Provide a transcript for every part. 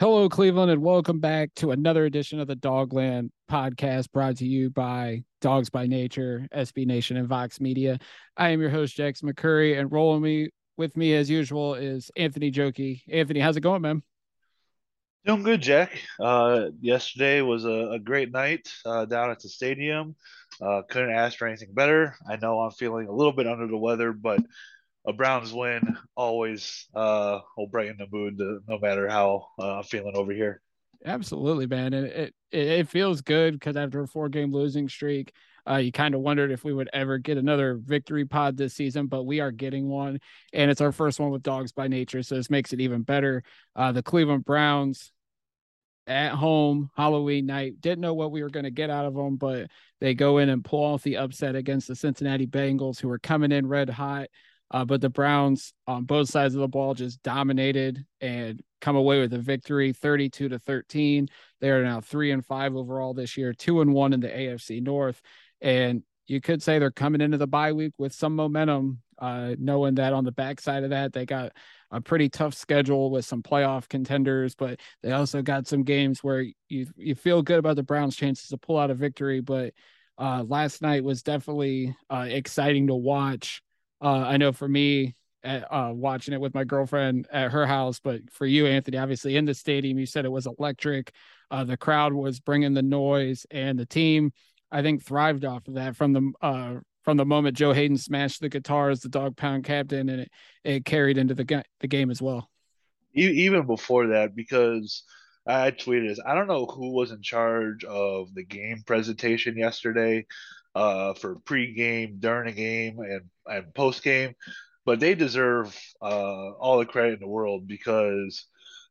Hello, Cleveland, and welcome back to another edition of the Dogland podcast brought to you by Dawgs by Nature, SB Nation, and Vox Media. I am your host, Jax McCurry, and rolling me with me as usual is Anthony Jokey. Anthony, how's it going, man? Doing good, Jack. Uh, yesterday was a, a great night uh, down at the stadium. Uh, couldn't ask for anything better. I know I'm feeling a little bit under the weather, but a Browns win always uh, will brighten the mood, to, no matter how uh, I'm feeling over here. Absolutely, man, and it it, it feels good because after a four game losing streak, uh, you kind of wondered if we would ever get another victory pod this season, but we are getting one, and it's our first one with Dawgs by Nature, so this makes it even better. Uh, the Cleveland Browns at home Halloween night. Didn't know what we were going to get out of them, but they go in and pull off the upset against the Cincinnati Bengals, who were coming in red hot. Uh, but the Browns on both sides of the ball just dominated and come away with a victory 32 to 13. They are now three and five overall this year, two and one in the AFC North. And you could say they're coming into the bye week with some momentum, uh, knowing that on the backside of that, they got a pretty tough schedule with some playoff contenders, but they also got some games where you you feel good about the Browns' chances to pull out a victory. But uh, last night was definitely uh, exciting to watch. Uh, I know for me, uh, watching it with my girlfriend at her house, but for you, Anthony, obviously in the stadium, you said it was electric. Uh, the crowd was bringing the noise, and the team, I think, thrived off of that from the uh, from the moment Joe Haden smashed the guitar as the dog pound captain, and it, it carried into the the game as well. Even before that, because I tweeted this, I don't know who was in charge of the game presentation yesterday uh, for pregame, during a game, and, and post game, but they deserve uh, all the credit in the world because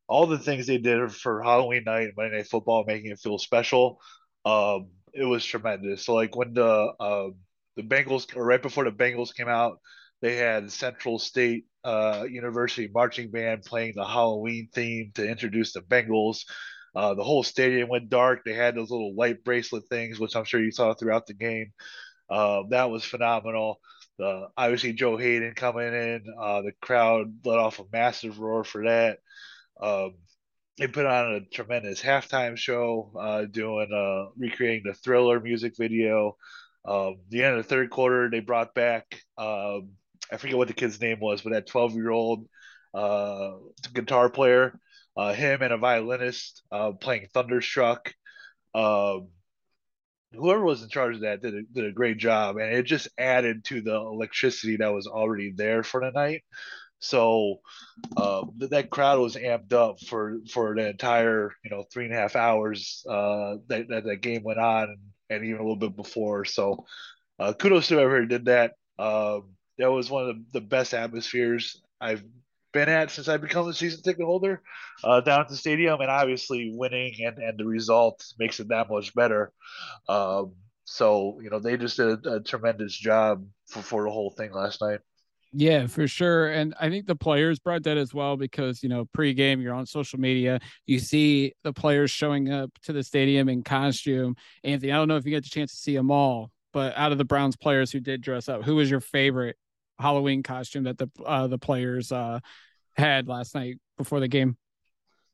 all the things they did for Halloween night and Monday Night Football, making it feel special, um, it was tremendous. So like when the uh, the Bengals, or right before the Bengals came out, they had Central State uh, University marching band playing the Halloween theme to introduce the Bengals. Uh, the whole stadium went dark. They had those little light bracelet things, which I'm sure you saw throughout the game. Uh, that was phenomenal. Uh, obviously, Joe Haden coming in, uh, the crowd let off a massive roar for that. Um, they put on a tremendous halftime show, uh, doing uh, recreating the Thriller music video. Um, the end of the third quarter, they brought back um, I forget what the kid's name was, but that 12 year old guitar player uh, him and a violinist uh, playing Thunderstruck. Um, whoever was in charge of that did a, did a great job, and it just added to the electricity that was already there for the night. So uh, that crowd was amped up for for the entire you know three and a half hours uh, that, that that game went on, and, even a little bit before. So uh, kudos to whoever did that. Um, that was one of the, the best atmospheres I've been at since I become a season ticket holder uh, down at the stadium, and obviously winning and, and the result makes it that much better. Um, so you know they just did a, a tremendous job for, for the whole thing last night. Yeah, for sure. And I think the players brought that as well because, you know, pregame, you're on social media, you see the players showing up to the stadium in costume. Anthony, I don't know if you get the chance to see them all, but out of the Browns players who did dress up, who was your favorite Halloween costume that the uh, the players uh, had last night before the game.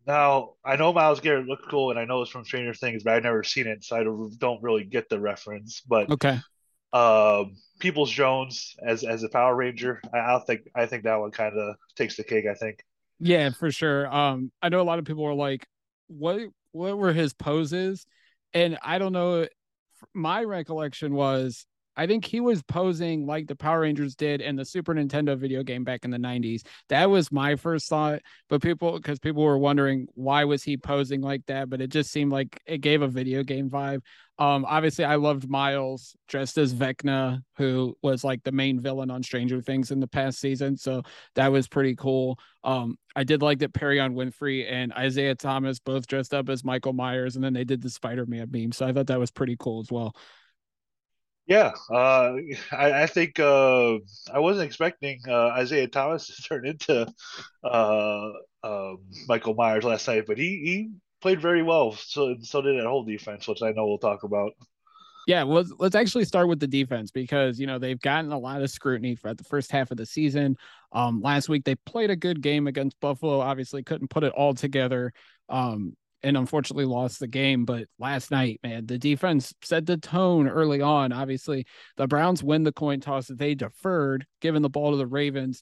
Now I know Myles Garrett looked cool, and I know it's from Stranger Things, but I've never seen it, so I don't really get the reference. But okay, um, Peoples Jones as as a Power Ranger, I, I think I think that one kind of takes the cake. I think. Yeah, for sure. Um, I know a lot of people were like, "What? What were his poses?" And I don't know. My recollection was I think he was posing like the Power Rangers did in the Super Nintendo video game back in the 90s. That was my first thought, but people because people were wondering why was he posing like that, but it just seemed like it gave a video game vibe. Um obviously I loved Myles dressed as Vecna, who was like the main villain on Stranger Things in the past season, so that was pretty cool. Um I did like that Perrion Winfrey and Isaiah Thomas both dressed up as Michael Myers and then they did the Spider-Man meme. So I thought that was pretty cool as well. Yeah, uh, I, I, think uh, I wasn't expecting uh, Isaiah Thomas to turn into uh, um, Michael Myers last night, but he, he played very well. So so did that whole defense, which I know we'll talk about. Yeah, well, let's actually start with the defense because you know they've gotten a lot of scrutiny for the first half of the season. Um, last week they played a good game against Buffalo. Obviously, couldn't put it all together Um, and unfortunately lost the game. But last night, man, the defense set the tone early on. Obviously, the Browns win the coin toss that they deferred, giving the ball to the Ravens.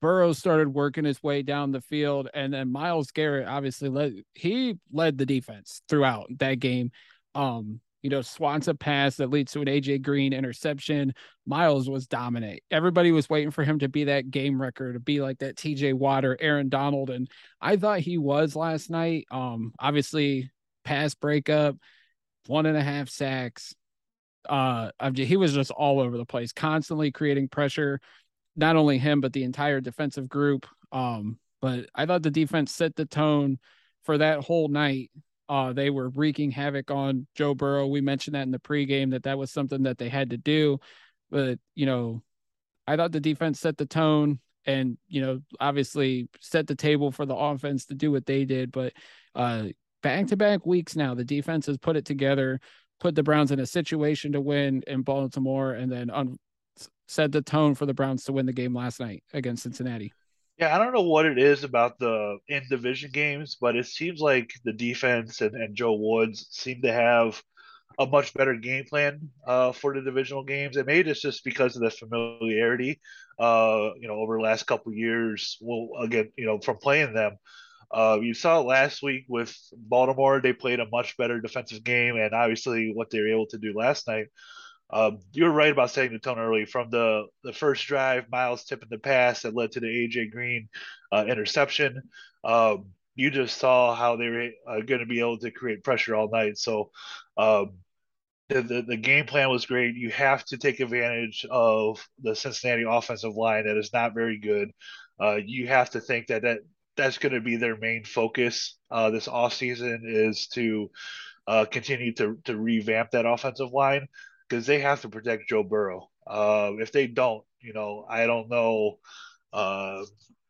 Burrow started working his way down the field, and then Myles Garrett obviously led. He led the defense throughout that game. Um, you know, swats a pass that leads to an AJ Green interception. Myles was dominant. Everybody was waiting for him to be that game record, to be like that TJ Water, Aaron Donald. And I thought he was last night. Um, obviously, pass breakup, one and a half sacks. Uh, he was just all over the place, constantly creating pressure. Not only him, but the entire defensive group. Um, but I thought the defense set the tone for that whole night uh, they were wreaking havoc on Joe Burrow. We mentioned that in the pregame that that was something that they had to do. But, you know, I thought the defense set the tone and, you know, obviously set the table for the offense to do what they did. But back to back weeks now, the defense has put it together, put the Browns in a situation to win in Baltimore, and then un- set the tone for the Browns to win the game last night against Cincinnati. Yeah, I don't know what it is about the in division games, but it seems like the defense and, and Joe Woods seem to have a much better game plan uh, for the divisional games. And maybe it's just because of the familiarity, uh, you know, over the last couple years. Well, again, you know, from playing them, uh, you saw it last week with Baltimore. They played a much better defensive game, and obviously what they were able to do last night um, you were right about setting the tone early from the the first drive. Myles tipping the pass that led to the AJ Green uh, interception. Um, you just saw how they were uh, going to be able to create pressure all night. So um, the, the, the game plan was great. You have to take advantage of the Cincinnati offensive line that is not very good. Uh, you have to think that that that's going to be their main focus uh, this offseason is to uh, continue to to revamp that offensive line because they have to protect Joe Burrow. Uh, if they don't, you know, I don't know, uh,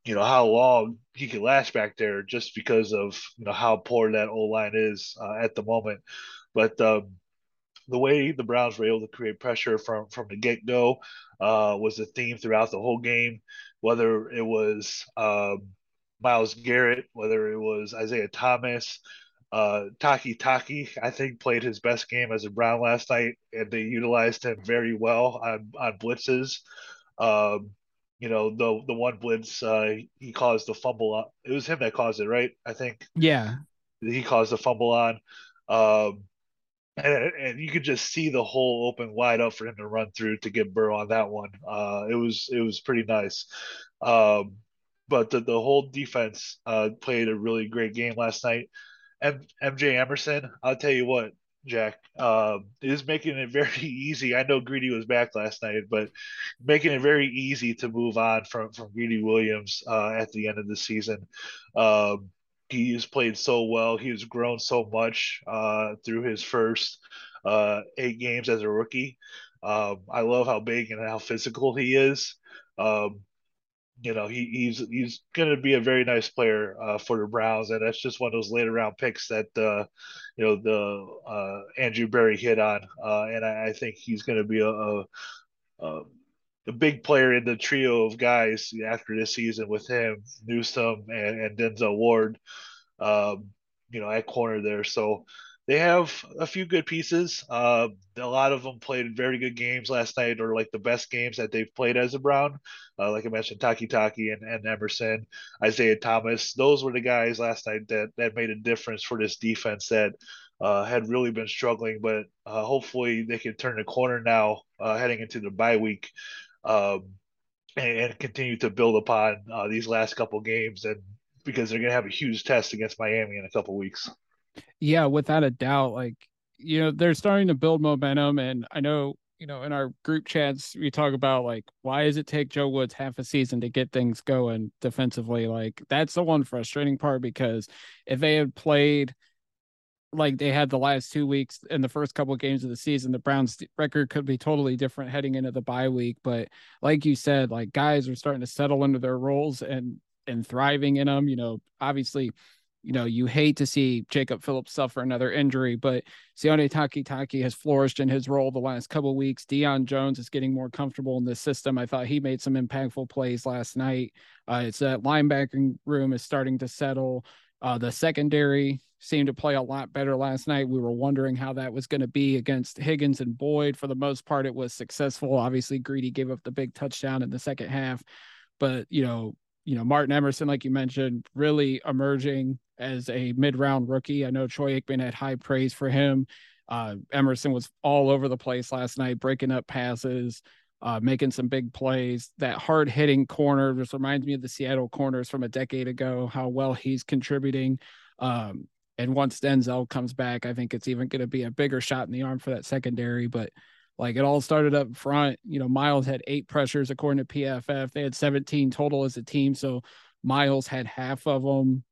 you know, how long he can last back there just because of you know how poor that O line is uh, at the moment. But um, the way the Browns were able to create pressure from from the get go uh, was a theme throughout the whole game. Whether it was um, Myles Garrett, whether it was Isaiah Thomas, uh, Taki, I think, played his best game as a Brown last night, and they utilized him very well on on blitzes. Um, you know, the the one blitz uh, he caused the fumble. It was him that caused it, right? I think. Yeah. He caused the fumble on. Um, and, and you could just see the hole open wide up for him to run through to get Burrow on that one. Uh, it was it was pretty nice. Um, but the, the whole defense uh, played a really great game last night. M- MJ Emerson, I'll tell you what, Jack, um, is making it very easy. I know Greedy was back last night, but making it very easy to move on from from Greedy Williams uh, at the end of the season. Um, he has played so well. He has grown so much uh, through his first uh, eight games as a rookie. Um, I love how big and how physical he is. Um, you know, he, he's he's going to be a very nice player uh, for the Browns, and that's just one of those later round picks that uh, you know the uh, Andrew Berry hit on, uh, and I, I, think he's going to be a, a, a big player in the trio of guys after this season with him, Newsome, and, and Denzel Ward, um, you know, at corner there. So they have a few good pieces. Uh, a lot of them played very good games last night, or like the best games that they've played as a Brown. Uh, like I mentioned, Taki and, and Emerson, Isaiah Thomas. Those were the guys last night that that made a difference for this defense that uh, had really been struggling. But uh, hopefully they can turn the corner now, uh, heading into the bye week. Um, and, and, continue to build upon uh, these last couple games, and because they're going to have a huge test against Miami in a couple weeks. Yeah, without a doubt. Like, you know, they're starting to build momentum. And I know, you know, in our group chats, we talk about like, why does it take Joe Woods half a season to get things going defensively? Like, that's the one frustrating part because if they had played like they had the last two weeks in the first couple of games of the season, the Browns record could be totally different heading into the bye week. But like you said, like guys are starting to settle into their roles and and thriving in them. You know, obviously you know, you hate to see Jacob Phillips suffer another injury, but Sione Takitaki has flourished in his role the last couple weeks. Deion Jones is getting more comfortable in this system. I thought he made some impactful plays last night. Uh, it's that linebacking room is starting to settle. Uh, the secondary seemed to play a lot better last night. We were wondering how that was going to be against Higgins and Boyd. For the most part, it was successful. Obviously, Greedy gave up the big touchdown in the second half, but you know, you know, Martin Emerson, like you mentioned, really emerging as a mid-round rookie. I know Troy Aikman had high praise for him. Uh, Emerson was all over the place last night, breaking up passes, uh, making some big plays. That hard hitting corner just reminds me of the Seattle corners from a decade ago, how well he's contributing. Um, and once Denzel comes back, I think it's even going to be a bigger shot in the arm for that secondary. But like it all started up front. You know, Myles had eight pressures according to PFF. They had 17 total as a team. So Myles had half of them.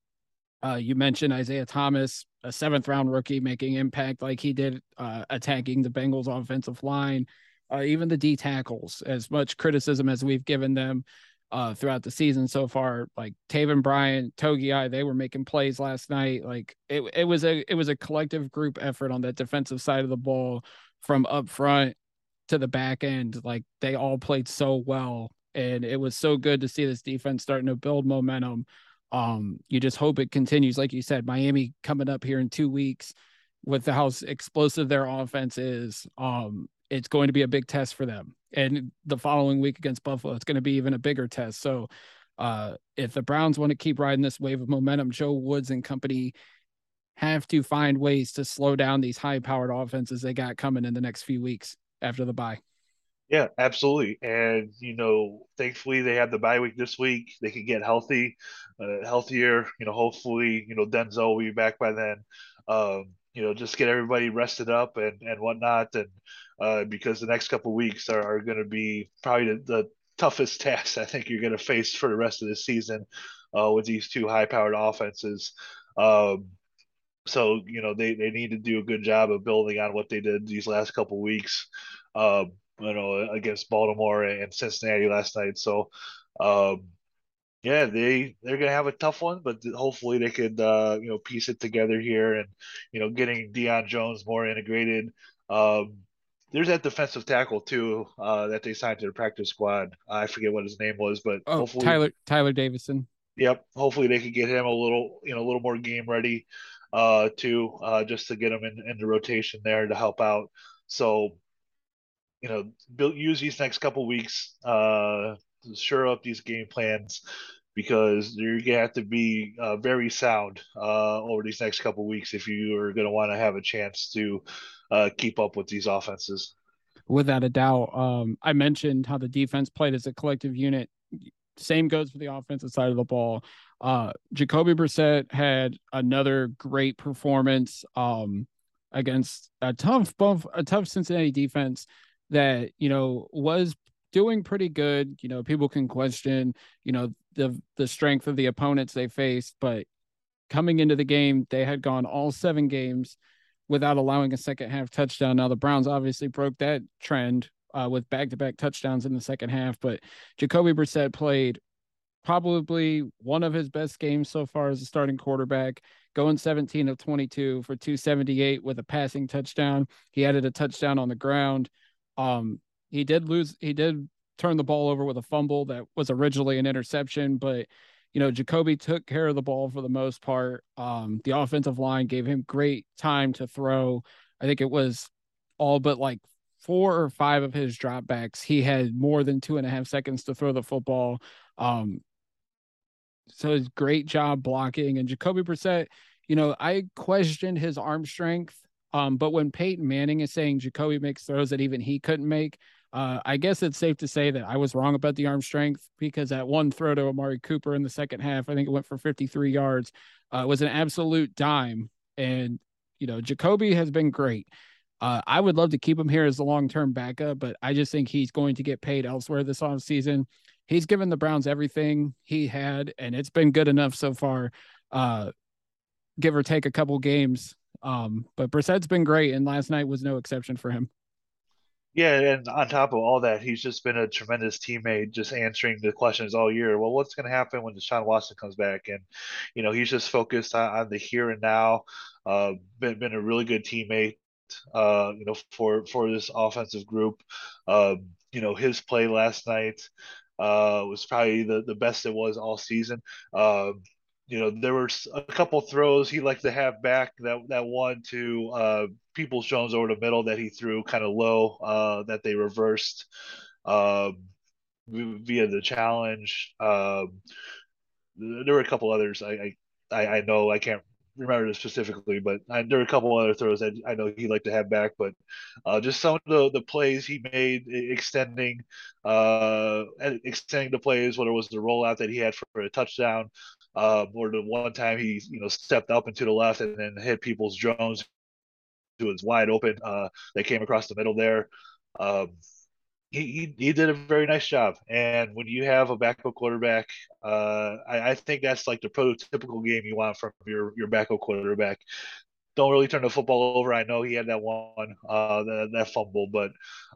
Uh, you mentioned Isaiah Thomas, a seventh round rookie, making impact like he did, uh, attacking the Bengals offensive line uh, even the D tackles, as much criticism as we've given them uh, throughout the season so far. Like Taven Bryan, Togiai, they were making plays last night. Like it, it was a it was a collective group effort on that defensive side of the ball from up front to the back end. Like they all played so well, and it was so good to see this defense starting to build momentum. Um, you just hope it continues. Like you said, Miami coming up here in two weeks with the how explosive their offense is. Um, it's going to be a big test for them. And the following week against Buffalo, it's going to be even a bigger test. So uh, if the Browns want to keep riding this wave of momentum, Joe Woods and company have to find ways to slow down these high powered offenses they got coming in the next few weeks after the bye. Yeah, absolutely. And, you know, thankfully they have the bye week this week. They can get healthy, uh, healthier. You know, hopefully, you know, Denzel will be back by then. Um, you know, just get everybody rested up and, and whatnot. And uh, because the next couple weeks are, are going to be probably the, the, toughest test I think you're going to face for the rest of the season uh, with these two high powered offenses. Um, so, you know, they, they need to do a good job of building on what they did these last couple weeks, um, you know, against Baltimore and Cincinnati last night. So, um, yeah, they they're gonna have a tough one, but hopefully they could uh, you know piece it together here and you know getting Deion Jones more integrated. Um, there's that defensive tackle too uh, that they signed to the practice squad. I forget what his name was, but oh, hopefully Tyler Tyler Davison. Yep, hopefully they could get him a little you know a little more game ready uh, too, uh, just to get him in, in the rotation there to help out. So you know, build, use these next couple weeks uh, to shore up these game plans because you're gonna have to be uh, very sound uh, over these next couple weeks if you are going to want to have a chance to uh, keep up with these offenses. Without a doubt, um, I mentioned how the defense played as a collective unit. Same goes for the offensive side of the ball. Uh, Jacoby Brissett had another great performance um, against a tough, a tough Cincinnati defense that you know was doing pretty good. You know, people can question, you know, the the strength of the opponents they faced, but coming into the game, they had gone all seven games without allowing a second half touchdown. Now the Browns obviously broke that trend uh, with back to back touchdowns in the second half, but Jacoby Brissett played probably one of his best games so far as a starting quarterback, going 17 of 22 for 278 with a passing touchdown. He added a touchdown on the ground. Um, he did lose. He did turn the ball over with a fumble that was originally an interception, but you know, Jacoby took care of the ball for the most part. Um, the offensive line gave him great time to throw. I think it was all but like four or five of his dropbacks. He had more than two and a half seconds to throw the football. Um, so it's great job blocking. And Jacoby Brissett, you know, I questioned his arm strength. Um, but when Peyton Manning is saying Jacoby makes throws that even he couldn't make, uh, I guess it's safe to say that I was wrong about the arm strength because that one throw to Amari Cooper in the second half, I think it went for 53 yards, uh, was an absolute dime. And, you know, Jacoby has been great. Uh, I would love to keep him here as a long term backup, but I just think he's going to get paid elsewhere this offseason. He's given the Browns everything he had, and it's been good enough so far, uh, give or take a couple games. Um, but Brissett's been great, and last night was no exception for him. Yeah, and on top of all that, he's just been a tremendous teammate, just answering the questions all year. Well, what's going to happen when Deshaun Watson comes back? And you know, he's just focused on, on the here and now. Uh, been been a really good teammate. Uh, you know, for for this offensive group. Uh, you know, his play last night uh, was probably the the best it was all season. Uh, you know, there were a couple throws he liked to have back. That that one to uh, Peoples Jones over the middle that he threw kind of low uh, that they reversed um, via the challenge. Um, there were a couple others I, I I know I can't remember it specifically, but I, there were a couple other throws that I know he liked to have back. But uh, just some of the, the plays he made, extending, uh, extending the plays, whether it was the rollout that he had for a touchdown, uh, or the one time he you know stepped up into the left and then hit Peoples Jones, who was wide open. Uh, they came across the middle there. Um, he, he, he did a very nice job. And when you have a backup quarterback, uh, I, I think that's like the prototypical game you want from your your backup quarterback. Don't really turn the football over. I know he had that one, uh, that, that fumble, but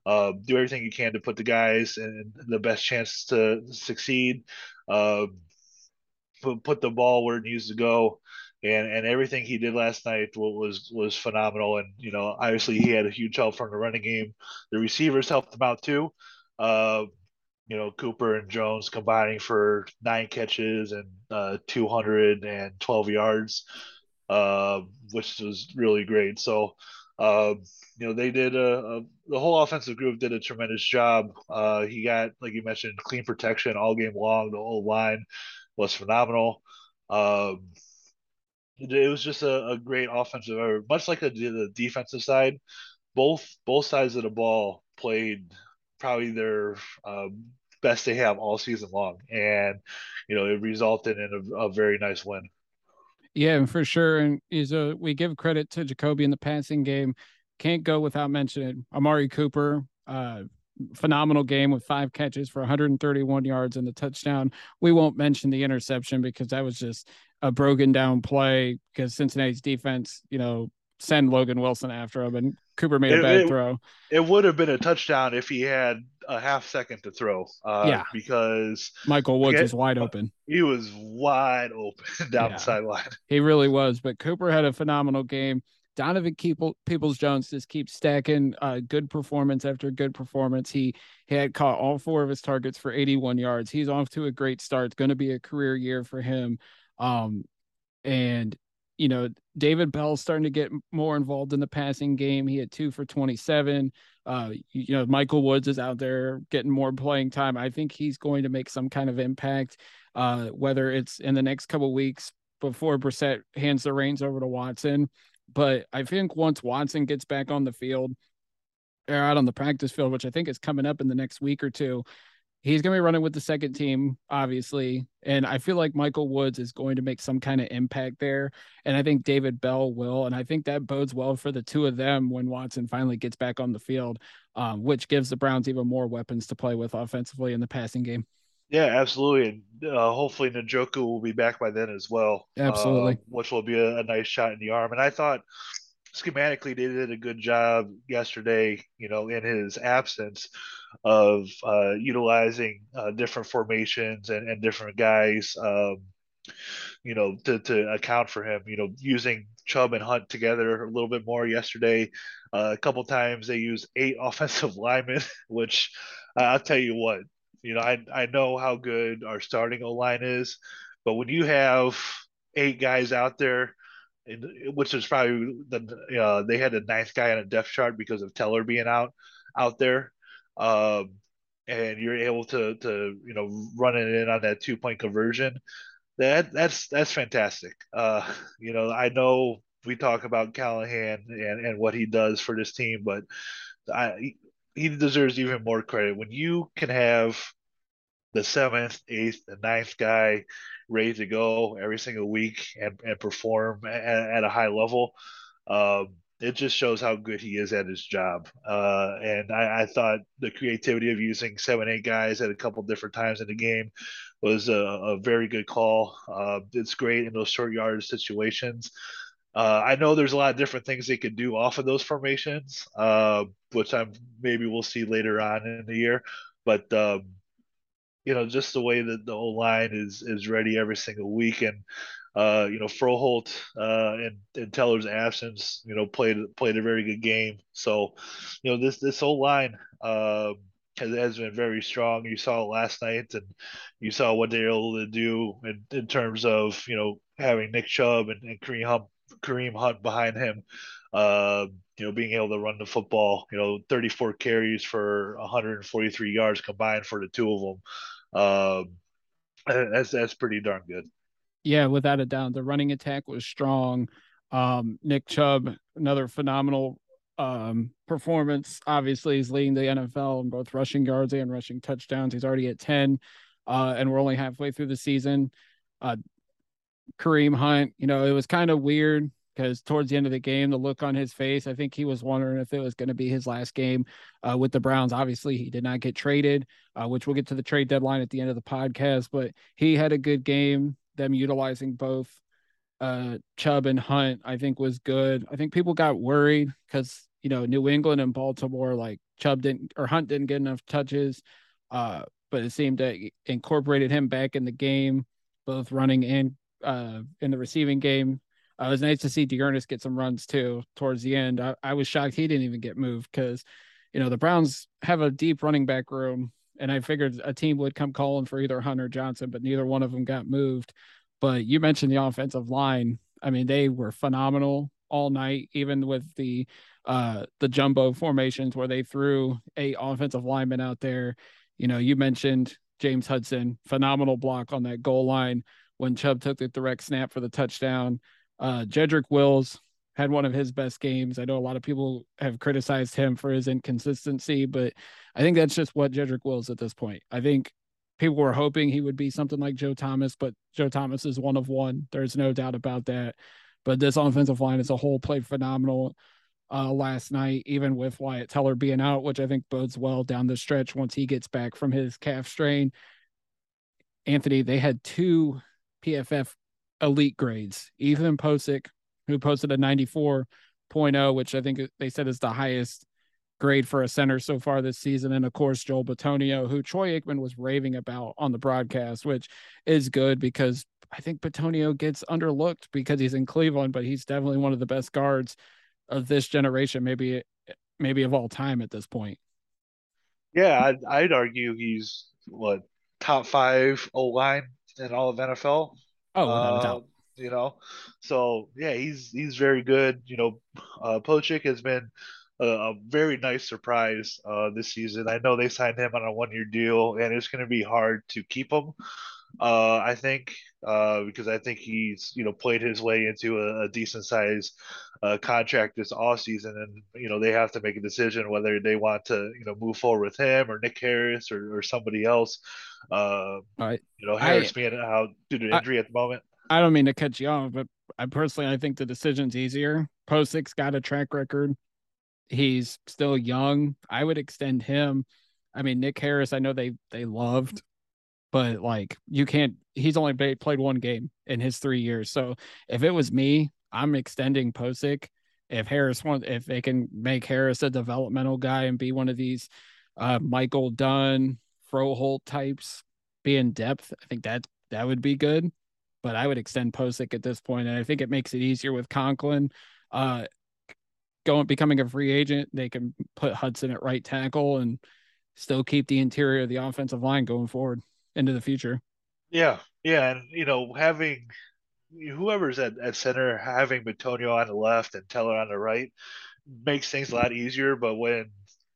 uh, do everything you can to put the guys in the best chance to succeed. Uh, put, the ball where it needs to go and and everything he did last night was was phenomenal. And you know, obviously he had a huge help from the running game. The receivers helped him out too. Uh, you know, Cooper and Jones combining for nine catches and uh, 212 yards, uh, which was really great. So, uh, you know, they did a, a, the whole offensive group did a tremendous job. Uh, he got, like you mentioned, clean protection all game long. The whole line was phenomenal. Um, it was just a, a great offensive effort, much like the, the defensive side. Both both sides of the ball played probably their um, best they have all season long, and you know it resulted in a, a very nice win. Yeah, for sure. And is a we give credit to Jacoby in the passing game. Can't go without mentioning Amari Cooper. Uh, phenomenal game with five catches for 131 yards and the touchdown. We won't mention the interception because that was just a broken down play because Cincinnati's defense, you know, send Logan Wilson after him, and Cooper made a bad it, throw. It would have been a touchdown if he had a half second to throw. Uh, yeah, because Michael Woods was wide open. He was wide open down yeah, the sideline. He really was. But Cooper had a phenomenal game. Donovan Peoples Jones just keeps stacking uh, good performance after good performance. He, he had caught all four of his targets for 81 yards. He's off to a great start. It's going to be a career year for him. Um, and you know, David Bell's starting to get more involved in the passing game. He had two for 27. Uh, you know, Michael Woods is out there getting more playing time. I think he's going to make some kind of impact, uh, whether it's in the next couple weeks before Brissett hands the reins over to Watson. But I think once Watson gets back on the field, or out on the practice field, which I think is coming up in the next week or two, he's going to be running with the second team, obviously. And I feel like Michael Woods is going to make some kind of impact there. And I think David Bell will. And I think that bodes well for the two of them when Watson finally gets back on the field, um, which gives the Browns even more weapons to play with offensively in the passing game. Yeah, absolutely. And uh, hopefully Njoku will be back by then as well. Absolutely. Uh, which will be a, a nice shot in the arm. And I thought schematically they did a good job yesterday, you know, in his absence of uh, utilizing uh, different formations and, and different guys, um, you know, to, to account for him, you know, using Chubb and Hunt together a little bit more yesterday. Uh, a couple times they used eight offensive linemen, which I'll tell you what, you know, I, I know how good our starting O line is, but when you have eight guys out there, which is probably the uh, they had the ninth guy on a depth chart because of Teller being out out there, um, and you're able to to you know run it in on that two point conversion. That that's that's fantastic. Uh, you know, I know we talk about Callahan and and what he does for this team, but I he deserves even more credit when you can have the seventh, eighth, and ninth guy ready to go every single week and, and perform at, at a high level. Um, it just shows how good he is at his job. Uh, and I, I, thought the creativity of using seven, eight guys at a couple different times in the game was a, a very good call. Uh, it's great in those short yardage situations. Uh, I know there's a lot of different things they could do off of those formations, uh, which I'm maybe we'll see later on in the year. But um, you know, just the way that the whole line is is ready every single week, and uh, you know, Froholdt uh, in, in Teller's absence, you know, played played a very good game. So, you know, this this whole line, uh, has, been very strong. You saw last night, and you saw what they were able to do in, in terms of you know having Nick Chubb and, and Kareem Hunt, Kareem Hunt behind him. Uh, you know, being able to run the football. You know, 34 carries for 143 yards combined for the two of them. Uh, that's that's pretty darn good. Yeah, without a doubt, the running attack was strong. Um, Nick Chubb, another phenomenal um, performance. Obviously, he's leading the NFL in both rushing yards and rushing touchdowns. He's already at 10, uh, and we're only halfway through the season. Uh, Kareem Hunt, you know, it was kind of weird because towards the end of the game, the look on his face, I think he was wondering if it was going to be his last game uh, with the Browns. Obviously, he did not get traded, uh, which we'll get to the trade deadline at the end of the podcast, but he had a good game. Them utilizing both uh, Chubb and Hunt, I think was good. I think people got worried because you know New England and Baltimore, like Chubb didn't or Hunt didn't get enough touches, uh, but it seemed that incorporated him back in the game, both running and uh, in the receiving game. Uh, it was nice to see D'Ernest get some runs too towards the end. I, I was shocked he didn't even get moved because, you know, the Browns have a deep running back room, and I figured a team would come calling for either Hunter Johnson, but neither one of them got moved. But you mentioned the offensive line. I mean, they were phenomenal all night, even with the uh the jumbo formations where they threw a offensive lineman out there. You know, you mentioned James Hudson, phenomenal block on that goal line when Chubb took the direct snap for the touchdown. Uh Jedrick Wills had one of his best games. I know a lot of people have criticized him for his inconsistency, but I think that's just what Jedrick Wills at this point. I think people were hoping he would be something like Joe Thomas, but Joe Thomas is one of one. There's no doubt about that. But this offensive line as a whole played phenomenal uh, last night, even with Wyatt Teller being out, which I think bodes well down the stretch once he gets back from his calf strain. Anthony, they had two PFF elite grades. Ethan Pocic, who posted a 94.0, which I think they said is the highest grade for a center so far this season. And of course, Joel Bitonio, who Troy Aikman was raving about on the broadcast, which is good because I think Batonio gets underlooked because he's in Cleveland, but he's definitely one of the best guards of this generation, maybe maybe of all time at this point. Yeah, I'd, I'd argue he's what top five O line in all of NFL. Oh, without uh, a doubt. You know, so yeah, he's he's very good. You know, uh, Pocic has been a, a very nice surprise uh, this season. I know they signed him on a one year deal, and it's going to be hard to keep him. Uh, I think uh, because I think he's you know played his way into a, a decent size uh, contract this off season, and you know they have to make a decision whether they want to you know move forward with him or Nick Harris or, or somebody else. Uh, right. You know Harris I, being out due to injury I, at the moment. I don't mean to cut you off, but I personally I think the decision's easier. Pocic's got a track record he's still young. I would extend him. I mean, Nick Harris, I know they they loved, but like you can't. He's only played one game in his three years. So if it was me, I'm extending Pocic. If Harris wants, if they can make Harris a developmental guy and be one of these uh, Michael Dunn, Froholdt types, be in depth, I think that that would be good. But I would extend Pocic at this point, and I think it makes it easier with Conklin. Uh, going becoming a free agent, they can put Hudson at right tackle and still keep the interior of the offensive line going forward into the future. Yeah, yeah, and you know having whoever's at, at center having Bitonio on the left and Teller on the right makes things a lot easier. But when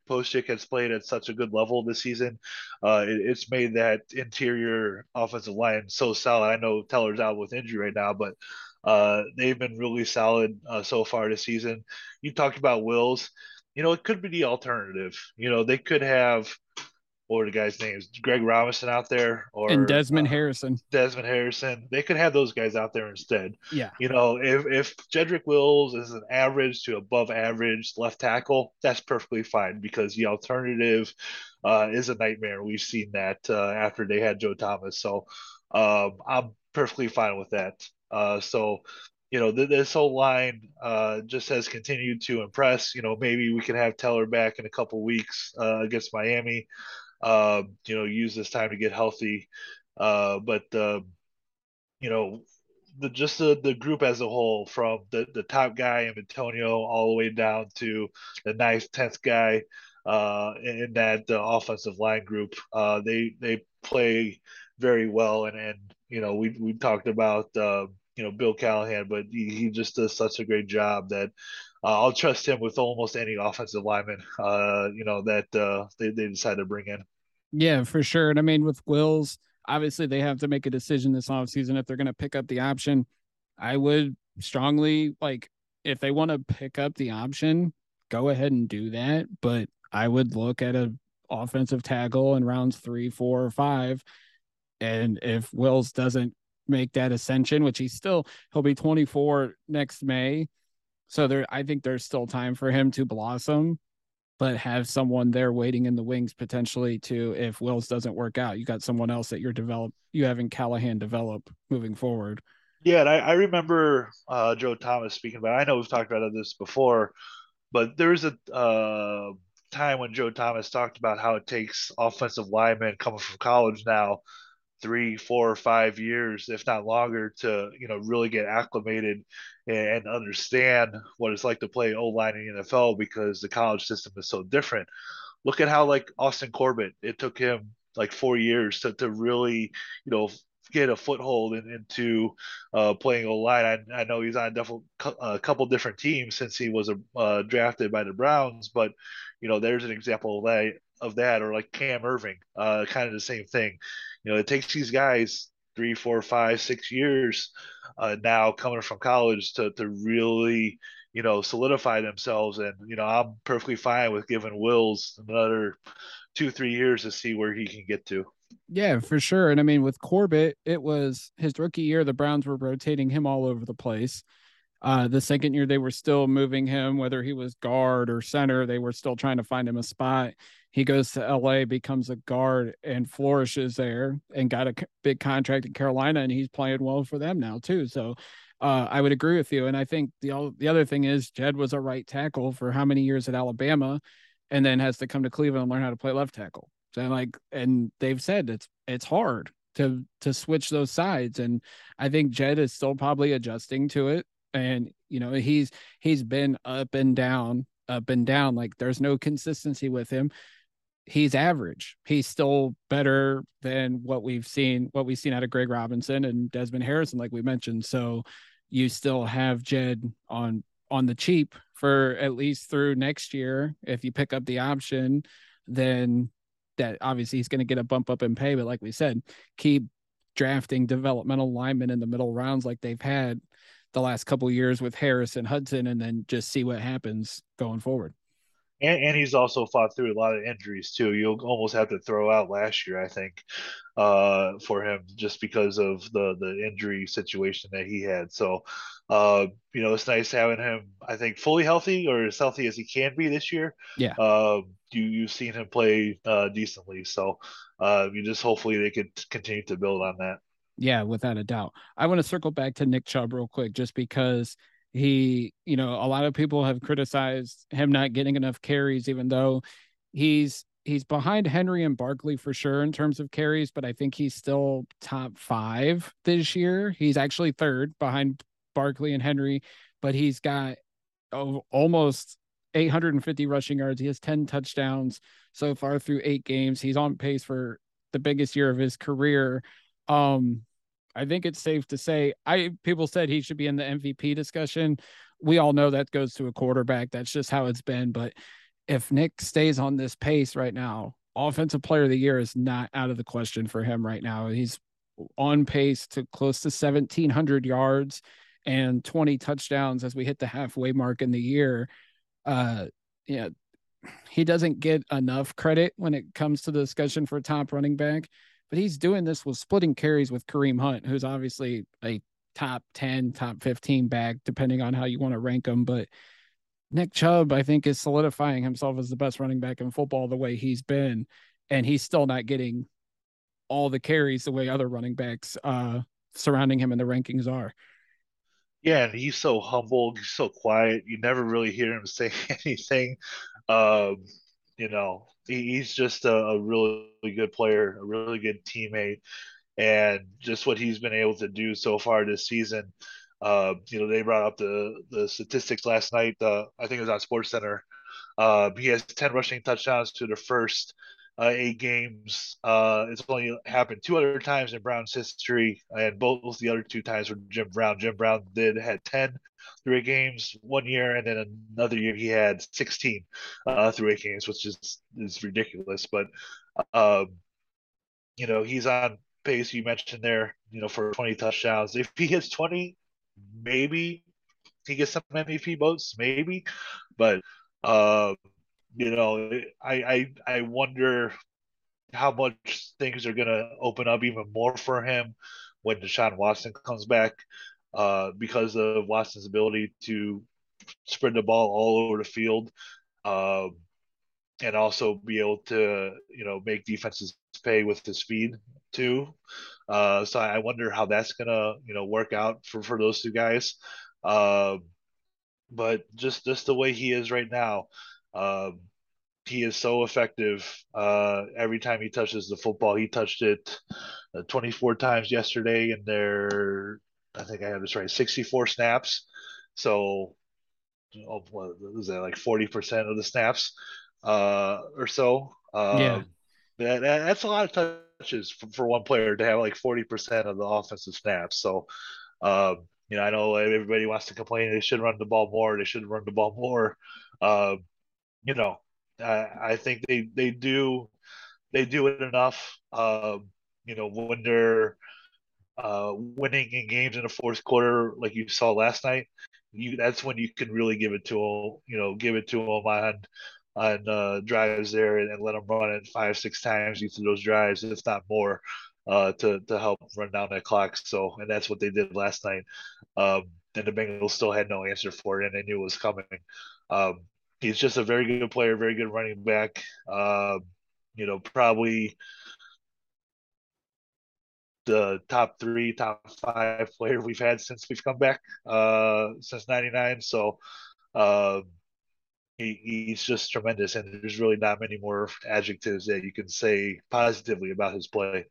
Pocic has played at such a good level this season, uh, it, it's made that interior offensive line so solid. I know Teller's out with injury right now, but uh, they've been really solid uh, so far this season. You talked about Wills. You know, it could be the alternative. You know, they could have what were the guys' names? Greg Robinson out there, or and Desmond uh, Harrison. Desmond Harrison. They could have those guys out there instead. Yeah. You know, if if Jedrick Wills is an average to above average left tackle, that's perfectly fine because the alternative uh, is a nightmare. We've seen that uh, after they had Joe Thomas. So um, I'm perfectly fine with that. Uh, so, you know, th- this whole line uh, just has continued to impress. You know, maybe we can have Teller back in a couple weeks uh, against Miami. Uh, you know, use this time to get healthy. Uh, but um, you know, the just the, the group as a whole, from the, the top guy Bitonio all the way down to the ninth, tenth guy, uh, in that uh, offensive line group. Uh, they they play very well, and and you know we we talked about uh, you know Bill Callahan, but he, he just does such a great job that uh, I'll trust him with almost any offensive lineman. Uh, you know that uh, they they decide to bring in. Yeah, for sure. And I mean, with Wills, obviously they have to make a decision this offseason if they're going to pick up the option. I would strongly like if they want to pick up the option, go ahead and do that. But I would look at a offensive tackle in rounds three, four, or five. And if Wills doesn't make that ascension, which he's still he'll be 24 next May. So there I think there's still time for him to blossom, but have someone there waiting in the wings potentially to if Wills doesn't work out, you got someone else that you're develop you having Callahan develop moving forward. Yeah, and I, I remember uh, Joe Thomas speaking about. I know we've talked about this before, but there was a uh, time when Joe Thomas talked about how it takes offensive linemen coming from college now three, four, or five years, if not longer, to you know really get acclimated and understand what it's like to play O line in the NFL because the college system is so different. Look at how like Austin Corbett, it took him like four years to, to really, you know, get a foothold in, into uh, playing O line. I, I, know he's on a, couple different teams since he was uh, drafted by the Browns, but you know, there's an example of that of that, or like Cam Erving, uh, kind of the same thing. You know, it takes these guys three, four, five, six years uh, now coming from college to to really you know solidify themselves. And you know, I'm perfectly fine with giving Wills another two, three years to see where he can get to. Yeah, for sure. And I mean, with Corbett, it was his rookie year. The Browns were rotating him all over the place. Uh, the second year, they were still moving him, whether he was guard or center. They were still trying to find him a spot. He goes to LA, becomes a guard, and flourishes there, and got a big contract in Carolina, and he's playing well for them now too. So, uh, I would agree with you. And I think the the other thing is Jed was a right tackle for how many years at Alabama, and then has to come to Cleveland and learn how to play left tackle. And like, and they've said it's it's hard to to switch those sides, and I think Jed is still probably adjusting to it and you know he's he's been up and down up and down like there's no consistency with him he's average. He's still better than what we've seen what we've seen out of greg robinson and desmond harrison like we mentioned. So you still have jed on on the cheap for at least through next year. If you pick up the option then that obviously he's going to get a bump up in pay. But like we said keep drafting developmental linemen in the middle rounds like they've had the last couple years with Harris and Hudson, and then just see what happens going forward. And, and, he's also fought through a lot of injuries too. You'll almost have to throw out last year, I think, uh, for him just because of the the injury situation that he had. So, uh, you know, it's nice having him. I think fully healthy or as healthy as he can be this year. Yeah. Uh, you you've seen him play uh, decently, so uh, you just hopefully they could continue to build on that. Yeah, without a doubt. I want to circle back to Nick Chubb real quick, just because he, you know, a lot of people have criticized him not getting enough carries, even though he's he's behind Henry and Barkley for sure in terms of carries, but I think he's still top five this year. He's actually third behind Barkley and Henry, but he's got oh, almost 850 rushing yards. He has 10 touchdowns so far through eight games. He's on pace for the biggest year of his career. Um, I think it's safe to say I people said he should be in the MVP discussion. We all know that goes to a quarterback. That's just how it's been. But if Nick stays on this pace right now, offensive player of the year is not out of the question for him right now. He's on pace to close to 1700 yards and 20 touchdowns as we hit the halfway mark in the year. Uh yeah, he doesn't get enough credit when it comes to the discussion for top running back but he's doing this with splitting carries with Kareem Hunt, who's obviously a top 10, top 15 back, depending on how you want to rank him. But Nick Chubb, I think, is solidifying himself as the best running back in football the way he's been. And he's still not getting all the carries the way other running backs uh, surrounding him in the rankings are. Yeah, and he's so humble, he's so quiet. You never really hear him say anything. Um, you know, he, he's just a, a really good player, a really good teammate, and just what he's been able to do so far this season. Uh, you know, they brought up the the statistics last night. Uh, I think it was on Sports Center. Uh, he has 10 rushing touchdowns to the first uh, eight games. Uh, it's only happened two other times in Brown's history, and both the other two times were Jim Brown. Jim Brown did had 10 through eight games one year, and then another year he had 16 uh, through eight games, which is is ridiculous. But um, you know, he's on pace. You mentioned there, you know, for 20 touchdowns. If he hits 20, maybe he gets some MVP votes, maybe. But uh, you know, I I I wonder how much things are gonna open up even more for him when Deshaun Watson comes back, uh, because of Watson's ability to spread the ball all over the field, um, and also be able to you know make defenses pay with his speed too. Uh, so I wonder how that's gonna you know work out for for those two guys. Uh, but just just the way he is right now, um, he is so effective. Uh, every time he touches the football, he touched it uh, 24 times yesterday, and there, I think I have this right, 64 snaps. So, oh, what is that like 40% of the snaps uh, or so? Uh, yeah, that, that's a lot of touches for, for, one player to have like 40% of the offensive snaps. So, um, you know, I know everybody wants to complain they should run the ball more. They should run the ball more. You know, I, I think they they do they do it enough. Uh, you know, when they're uh, winning in games in the fourth quarter, like you saw last night, you that's when you can really give it to them. You know, give it to them on on uh, drives there and, and, let them run it five six times each of those drives, if not more, uh, to to help run down that clock. So, and that's what they did last night. Um, and the Bengals still had no answer for it, and they knew it was coming. Um, he's just a very good player, very good running back. Uh, you know, probably the top three, top five player we've had since we've come back uh, since '99. So uh, he, he's just tremendous, and there's really not many more adjectives that you can say positively about his play.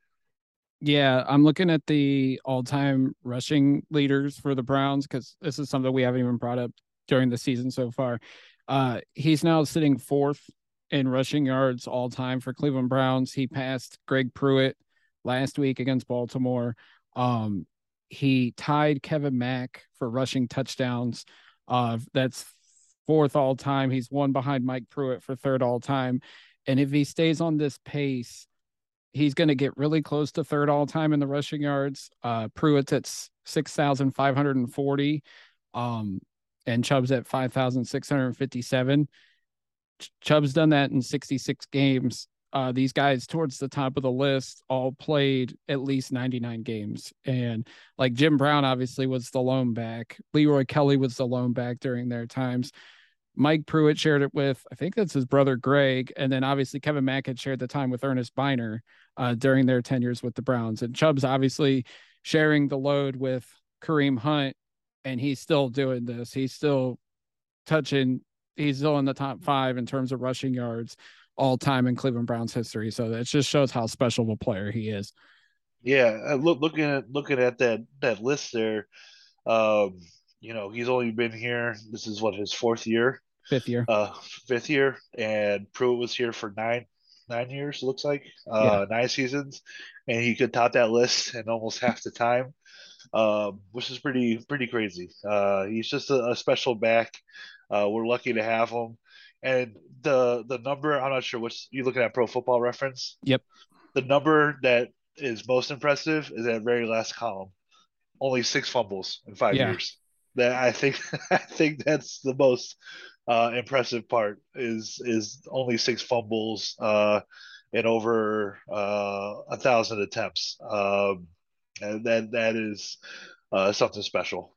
Yeah, I'm looking at the all-time rushing leaders for the Browns because this is something we haven't even brought up during the season so far. Uh, he's now sitting fourth in rushing yards all time for Cleveland Browns. He passed Greg Pruitt last week against Baltimore. Um, he tied Kevin Mack for rushing touchdowns. Uh, that's fourth all time. He's one behind Mike Pruitt for third all time. And if he stays on this pace, he's going to get really close to third all time in the rushing yards. Uh, Pruitt's at 6,540. Um, and Chubb's at 5,657. Chubb's done that in 66 games. Uh, these guys towards the top of the list all played at least 99 games. And like Jim Brown obviously was the lone back. Leroy Kelly was the lone back during their times. Mike Pruitt shared it with, I think that's his brother Greg. And then obviously Kevin Mack had shared the time with Ernest Byner uh, during their tenures with the Browns. And Chubb's obviously sharing the load with Kareem Hunt and he's still doing this. He's still touching. He's still in the top five in terms of rushing yards all time in Cleveland Browns history. So that just shows how special of a player he is. Yeah, uh, look looking at looking at that that list there. Um, you know, he's only been here. This is what his fourth year, fifth year, uh, fifth year, and Pruitt was here for nine nine years. Looks like uh, yeah. nine seasons, and he could top that list in almost half the time um, which is pretty pretty crazy. Uh, he's just a, a special back. Uh, we're lucky to have him. And the the number I'm not sure what's you looking at Pro Football Reference. Yep. The number that is most impressive is that very last column. Only six fumbles in five yeah. years. That I think I think that's the most uh, impressive part is is only six fumbles uh, in over uh, a thousand attempts. Um, and that that is uh, something special.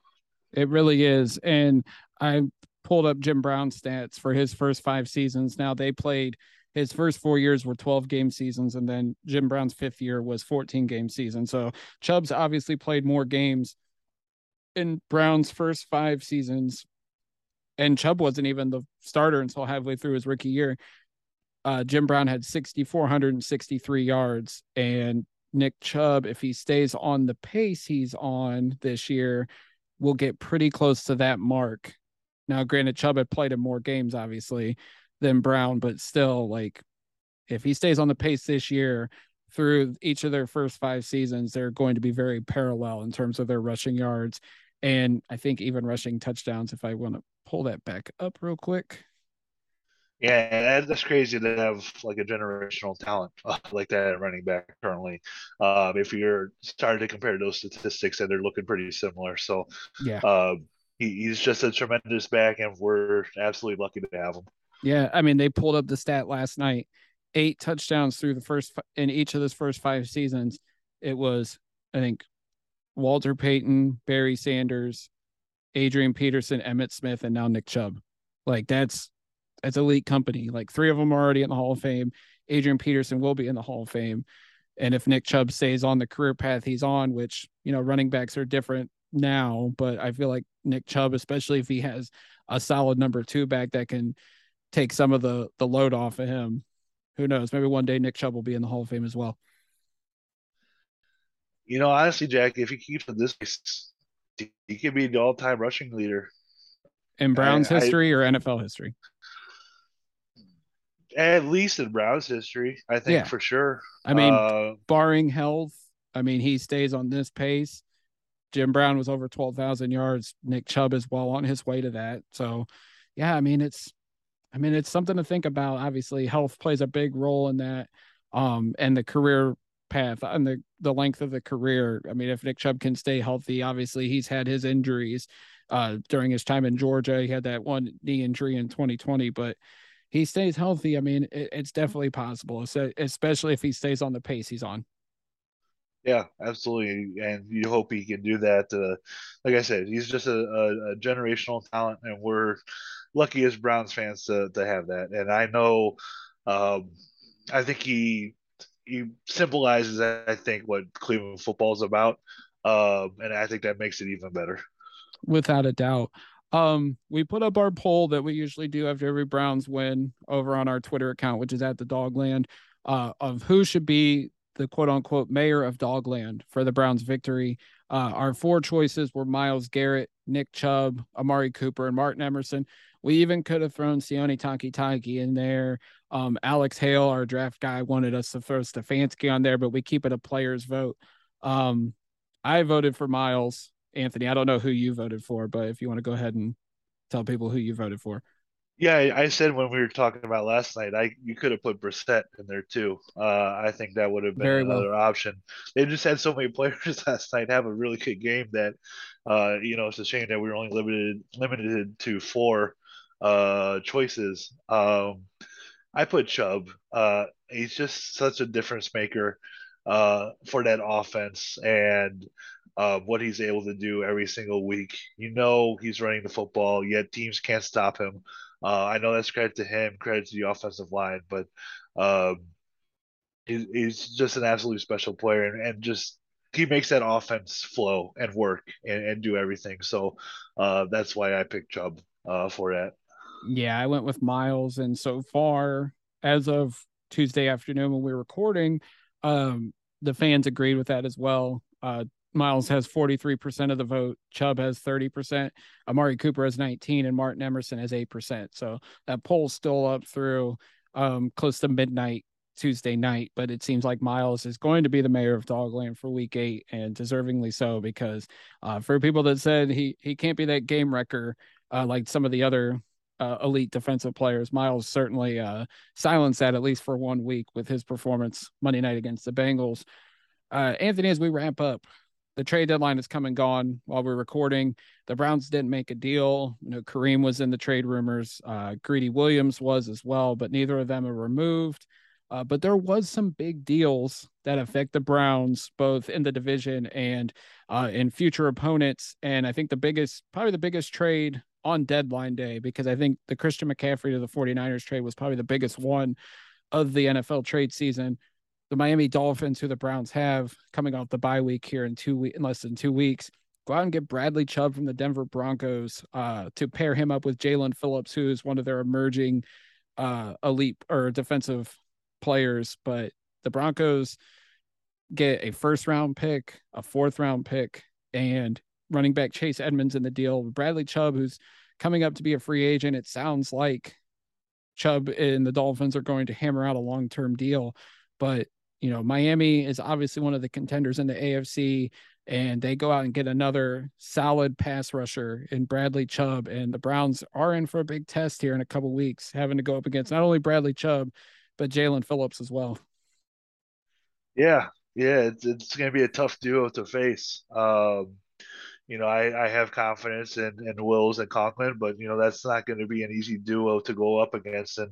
It really is, and I pulled up Jim Brown's stats for his first five seasons. Now they played his first four years were 12 game seasons, and then Jim Brown's fifth year was 14 game season. So Chubb's obviously played more games in Brown's first five seasons, and Chubb wasn't even the starter until halfway through his rookie year. Uh, Jim Brown had 6,463 yards, and Nick Chubb, if he stays on the pace he's on this year, will get pretty close to that mark. Now, granted, Chubb had played in more games, obviously, than Brown, but still, like, if he stays on the pace this year through each of their first five seasons, they're going to be very parallel in terms of their rushing yards. And I think even rushing touchdowns, if I want to pull that back up real quick. Yeah, that's crazy to have like a generational talent like that at running back currently. Um, if you're starting to compare those statistics, and they're looking pretty similar. So, yeah, um, he, he's just a tremendous back, and we're absolutely lucky to have him. Yeah, I mean, they pulled up the stat last night: eight touchdowns through the first in each of those first five seasons. It was, I think, Walter Payton, Barry Sanders, Adrian Peterson, Emmitt Smith, and now Nick Chubb. Like that's that's elite company. Like three of them are already in the Hall of Fame. Adrian Peterson will be in the Hall of Fame. And if Nick Chubb stays on the career path he's on, which, you know, running backs are different now, but I feel like Nick Chubb, especially if he has a solid number two back that can take some of the the load off of him, who knows? Maybe one day Nick Chubb will be in the Hall of Fame as well. You know, honestly, Jack, if he keeps in this, he could be the all-time rushing leader in Browns I, history I, or NFL history at least in Browns history, I think yeah. for sure. I mean, uh, barring health, I mean, he stays on this pace. Jim Brown was over 12,000 yards. Nick Chubb is well on his way to that. So, yeah, I mean, it's, I mean, it's something to think about. Obviously, health plays a big role in that. Um, and the career path and the, the length of the career. I mean, if Nick Chubb can stay healthy, obviously he's had his injuries uh, during his time in Georgia. He had that one knee injury in 2020, but he stays healthy, I mean, it, it's definitely possible. So especially if he stays on the pace he's on. Yeah, absolutely, and you hope he can do that. Uh, like I said, he's just a, a, a, generational talent, and we're lucky as Browns fans to to have that. And I know, um, I think he he symbolizes, I think, what Cleveland football is about, um, and I think that makes it even better. Without a doubt. Um, we put up our poll that we usually do after every Browns win over on our Twitter account, which is at the Dogland, uh, of who should be the quote unquote mayor of Dogland for the Browns victory. Uh, our four choices were Myles Garrett, Nick Chubb, Amari Cooper, and Martin Emerson. We even could have thrown Sione Takitaki in there. Um, Alex Hale, our draft guy, wanted us to throw Stefanski on there, but we keep it a player's vote. Um, I voted for Myles. Anthony, I don't know who you voted for, but if you want to go ahead and tell people who you voted for. Yeah, I said when we were talking about last night, I you could have put Brissett in there too. Uh, I think that would have been Very another well. option. They just had so many players last night have a really good game that, uh, you know, it's a shame that we were only limited limited to four uh, choices. Um, I put Chubb. Uh, he's just such a difference maker uh, for that offense, and what he's able to do every single week. You know he's running the football, yet teams can't stop him. Uh, I know that's credit to him, credit to the offensive line, but um, he, he's just an absolutely special player, and, and, just he makes that offense flow and work and, and do everything. So uh, that's why I picked Chubb uh, for that. Yeah, I went with Myles, and so far as of Tuesday afternoon when we were recording, um, the fans agreed with that as well. Uh, Myles has 43% of the vote. Chubb has 30%. Amari Cooper has 19 and Martin Emerson has 8%. So that poll's still up through um, close to midnight Tuesday night, but it seems like Myles is going to be the mayor of Dogland for week eight and deservingly so because uh, for people that said he, he can't be that game wrecker uh, like some of the other uh, elite defensive players, Myles certainly uh, silenced that at least for one week with his performance Monday night against the Bengals. Uh, Anthony, as we wrap up, the trade deadline has come and gone while we're recording. The Browns didn't make a deal. You know, Kareem was in the trade rumors. Uh, Greedy Williams was as well, but neither of them are removed. Uh, but there was some big deals that affect the Browns, both in the division and uh, in future opponents. And I think the biggest, probably the biggest trade on deadline day, because I think the Christian McCaffrey to the 49ers trade was probably the biggest one of the NFL trade season the Miami Dolphins, who the Browns have coming off the bye week here in two week in less than two weeks, go out and get Bradley Chubb from the Denver Broncos uh, to pair him up with Jaelan Phillips, who is one of their emerging uh, elite or defensive players. But the Broncos get a first round pick, a fourth round pick, and running back Chase Edmonds in the deal. Bradley Chubb, who's coming up to be a free agent, it sounds like Chubb and the Dolphins are going to hammer out a long term deal. But, you know, Miami is obviously one of the contenders in the AFC, and they go out and get another solid pass rusher in Bradley Chubb. And the Browns are in for a big test here in a couple weeks, having to go up against not only Bradley Chubb, but Jaelan Phillips as well. Yeah, yeah, it's, it's going to be a tough duo to face. Um, you know, I, I have confidence in, in Wills and Conklin, but you know that's not going to be an easy duo to go up against. And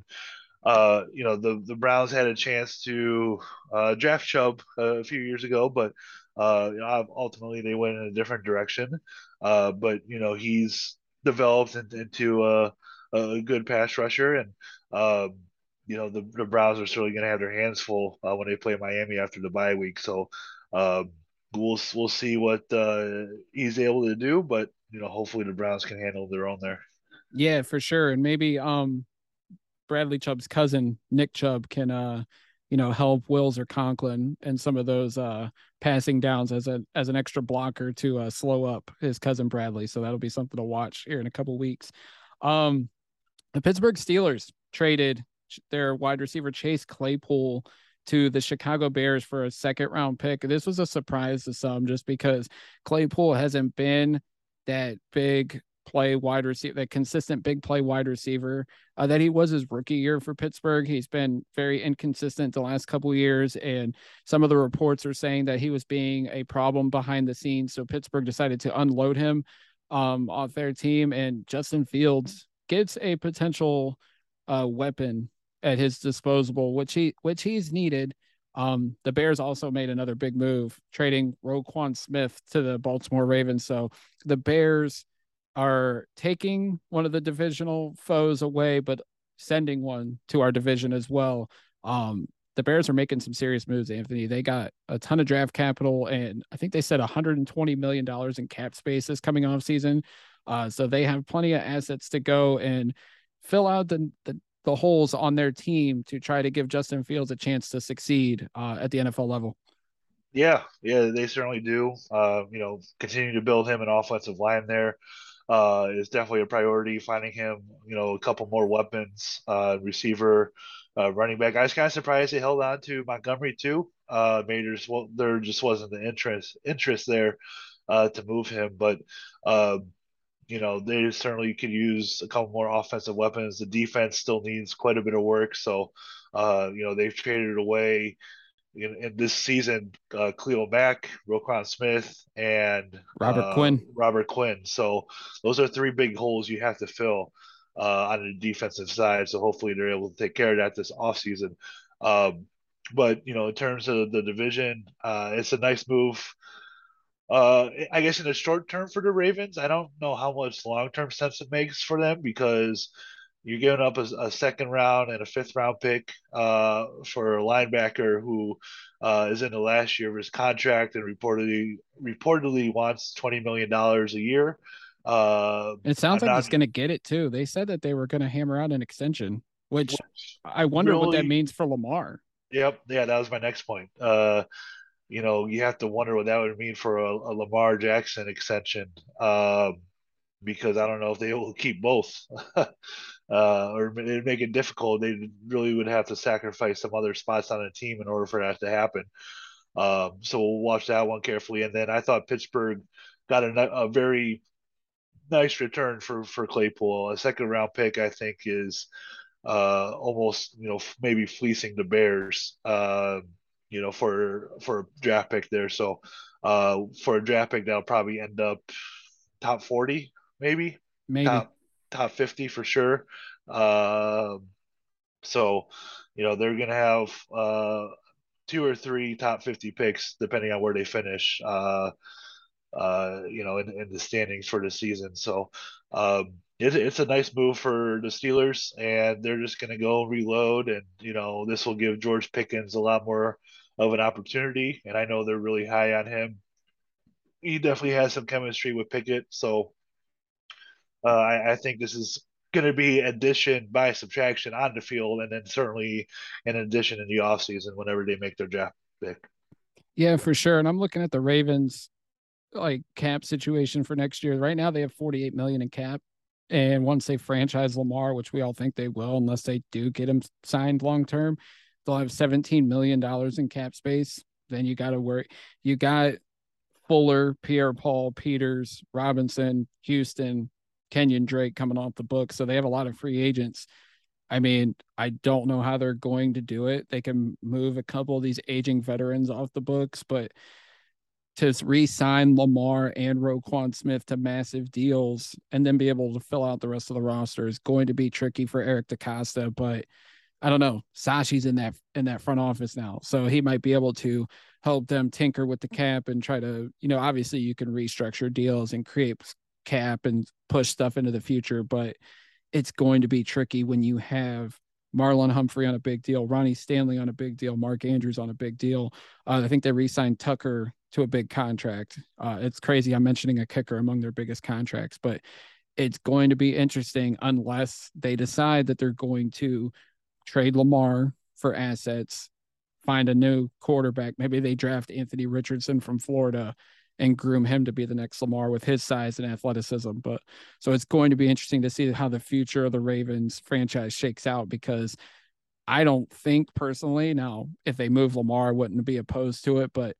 uh, you know, the the Browns had a chance to uh, draft Chubb a few years ago, but uh, ultimately they went in a different direction. Uh, but you know, he's developed into a, a good pass rusher, and um, you know the, the Browns are certainly going to have their hands full uh, when they play Miami after the bye week. So um, we'll we'll see what uh, he's able to do, but you know hopefully the Browns can handle their own there. Yeah, for sure, and maybe um Bradley Chubb's cousin Nick Chubb can uh you know help Wills or Conklin and some of those uh passing downs as a as an extra blocker to uh slow up his cousin Bradley. So that'll be something to watch here in a couple weeks. Um the Pittsburgh Steelers traded their wide receiver Chase Claypool to the Chicago Bears for a second round pick. This was a surprise to some just because Claypool hasn't been that big play wide receiver, that consistent big play wide receiver uh, that he was his rookie year for Pittsburgh. He's been very inconsistent the last couple years, and some of the reports are saying that he was being a problem behind the scenes. So Pittsburgh decided to unload him um, off their team, and Justin Fields gets a potential uh, weapon at his disposal, which he which he's needed. Um, the Bears also made another big move, trading Roquan Smith to the Baltimore Ravens. So the Bears are taking one of the divisional foes away, but sending one to our division as well. Um, the Bears are making some serious moves, Anthony. They got a ton of draft capital, and I think they said 120 million dollars in cap space spaces coming off season. Uh, so they have plenty of assets to go and fill out the, the the holes on their team to try to give Justin Fields a chance to succeed uh, at the NFL level. Yeah, yeah, they certainly do. Uh, you know, continue to build him an offensive line there uh, is definitely a priority. Finding him, you know, a couple more weapons, uh, receiver, uh, running back. I was kind of surprised they held on to Montgomery too. Uh, maybe well, there just wasn't the interest interest there uh, to move him, but um, you know, they certainly could use a couple more offensive weapons. The defense still needs quite a bit of work. So, uh, you know, they've traded away in, in this season uh, Khalil Mack, Roquan Smith, and Robert uh, Quinn. Robert Quinn. So those are three big holes you have to fill uh, on the defensive side. So hopefully they're able to take care of that this offseason. Um, but, you know, in terms of the division, uh, it's a nice move uh, I guess in the short term for the Ravens, I don't know how much long term sense it makes for them because you're giving up a, a, second round and a fifth round pick uh, for a linebacker who uh, is in the last year of his contract and reportedly reportedly wants twenty million dollars a year. Uh, it sounds I'm like not, he's going to get it too. They said that they were going to hammer out an extension, which, which I wonder really, what that means for Lamar. Yep, yeah, that was my next point. Uh, you know, you have to wonder what that would mean for a, a Lamar Jackson extension, um, because I don't know if they will keep both, uh, or it'd make it difficult. They really would have to sacrifice some other spots on the team in order for that to happen. Um, so we'll watch that one carefully. And then I thought Pittsburgh got a, a very nice return for for Claypool. A second round pick, I think, is uh, almost you know maybe fleecing the Bears. Uh, you know, for for a draft pick there. So uh, for a draft pick, that'll probably end up top forty, maybe, maybe top top fifty for sure. Uh, so you know they're gonna have uh, two or three top fifty picks depending on where they finish. Uh, uh, you know, in, in the standings for the season. So um, it, it's a nice move for the Steelers, and they're just going to go reload, and you know, this will give George Pickens a lot more of an opportunity, and I know they're really high on him. He definitely has some chemistry with Pickett, so uh, I, I think this is going to be addition by subtraction on the field, and then certainly an addition in the offseason whenever they make their draft pick. Yeah, for sure. And I'm looking at the Ravens like cap situation for next year. Right now they have 48 million in cap. And once they franchise Lamar, which we all think they will, unless they do get him signed long term, they'll have $17 million in cap space. Then you got to worry. You got Fuller, Pierre Paul, Peters, Robinson, Houston, Kenyon Drake coming off the book. So they have a lot of free agents. I mean, I don't know how they're going to do it. They can move a couple of these aging veterans off the books, but to re-sign Lamar and Roquan Smith to massive deals and then be able to fill out the rest of the roster is going to be tricky for Eric DeCosta. But I don't know. Sashi's in that in that front office now, so he might be able to help them tinker with the cap and try to, you know, obviously you can restructure deals and create cap and push stuff into the future, but it's going to be tricky when you have Marlon Humphrey on a big deal, Ronnie Stanley on a big deal, Mark Andrews on a big deal. Uh, I think they re-signed Tucker to a big contract. Uh, it's crazy. I'm mentioning a kicker among their biggest contracts, but it's going to be interesting unless they decide that they're going to trade Lamar for assets, find a new quarterback. Maybe they draft Anthony Richardson from Florida and groom him to be the next Lamar with his size and athleticism. But so it's going to be interesting to see how the future of the Ravens franchise shakes out because I don't think personally now if they move Lamar, I wouldn't be opposed to it, but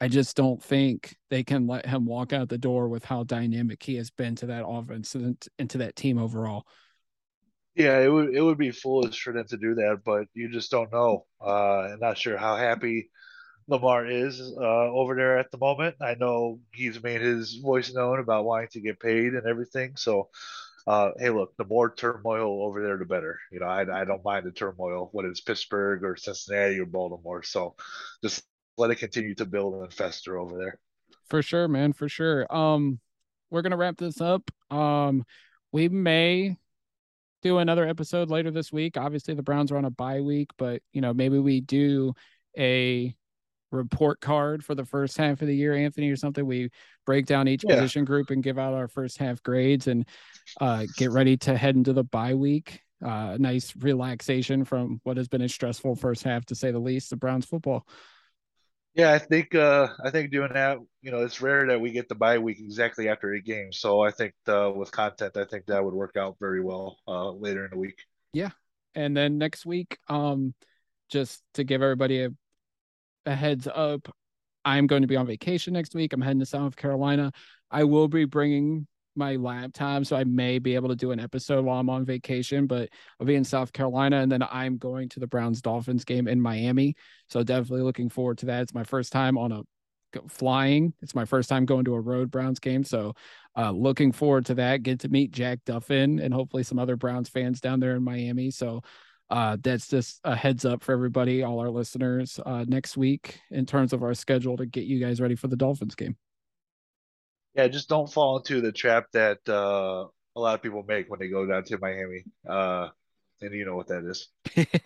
I just don't think they can let him walk out the door with how dynamic he has been to that offense and, to that team overall. Yeah, it would it would be foolish for them to do that, but you just don't know. Uh, I'm not sure how happy Lamar is uh, over there at the moment. I know he's made his voice known about wanting to get paid and everything. So, uh, hey, look, the more turmoil over there, the better. You know, I, I don't mind the turmoil, whether it's Pittsburgh or Cincinnati or Baltimore. So, just let it continue to build and fester over there. For sure, man. For sure. Um, we're gonna wrap this up. Um, we may do another episode later this week. Obviously, the Browns are on a bye week, but you know, maybe we do a report card for the first half of the year, Anthony, or something. We break down each yeah. position group and give out our first half grades and uh, get ready to head into the bye week. Uh, nice relaxation from what has been a stressful first half, to say the least, of Browns football. Yeah, I think uh, I think doing that, you know, it's rare that we get the bye week exactly after a game. So I think uh, with content, I think that would work out very well uh, later in the week. Yeah, and then next week, um, just to give everybody a a heads up. I'm going to be on vacation next week. I'm heading to South Carolina. I will be bringing my laptop, so I may be able to do an episode while I'm on vacation, but I'll be in South Carolina and then I'm going to the Browns Dolphins game in Miami. So definitely looking forward to that. It's my first time on a flying. It's my first time going to a road Browns game. So uh, looking forward to that. Get to meet Jack Duffin and hopefully some other Browns fans down there in Miami. So uh, that's just a heads up for everybody, all our listeners, uh, next week in terms of our schedule to get you guys ready for the Dolphins game. Yeah, just don't fall into the trap that uh, a lot of people make when they go down to Miami. Uh, and you know what that is.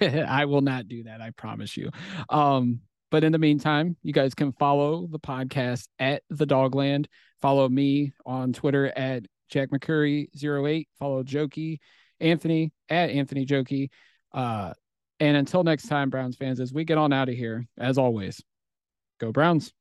I will not do that. I promise you. Um, but in the meantime, you guys can follow the podcast at the Dogland. Follow me on Twitter at Jack McCurry08. Follow Jokey Anthony at Anthony Jokey. Uh, and until next time, Browns fans, as we get on out of here, as always, go Browns.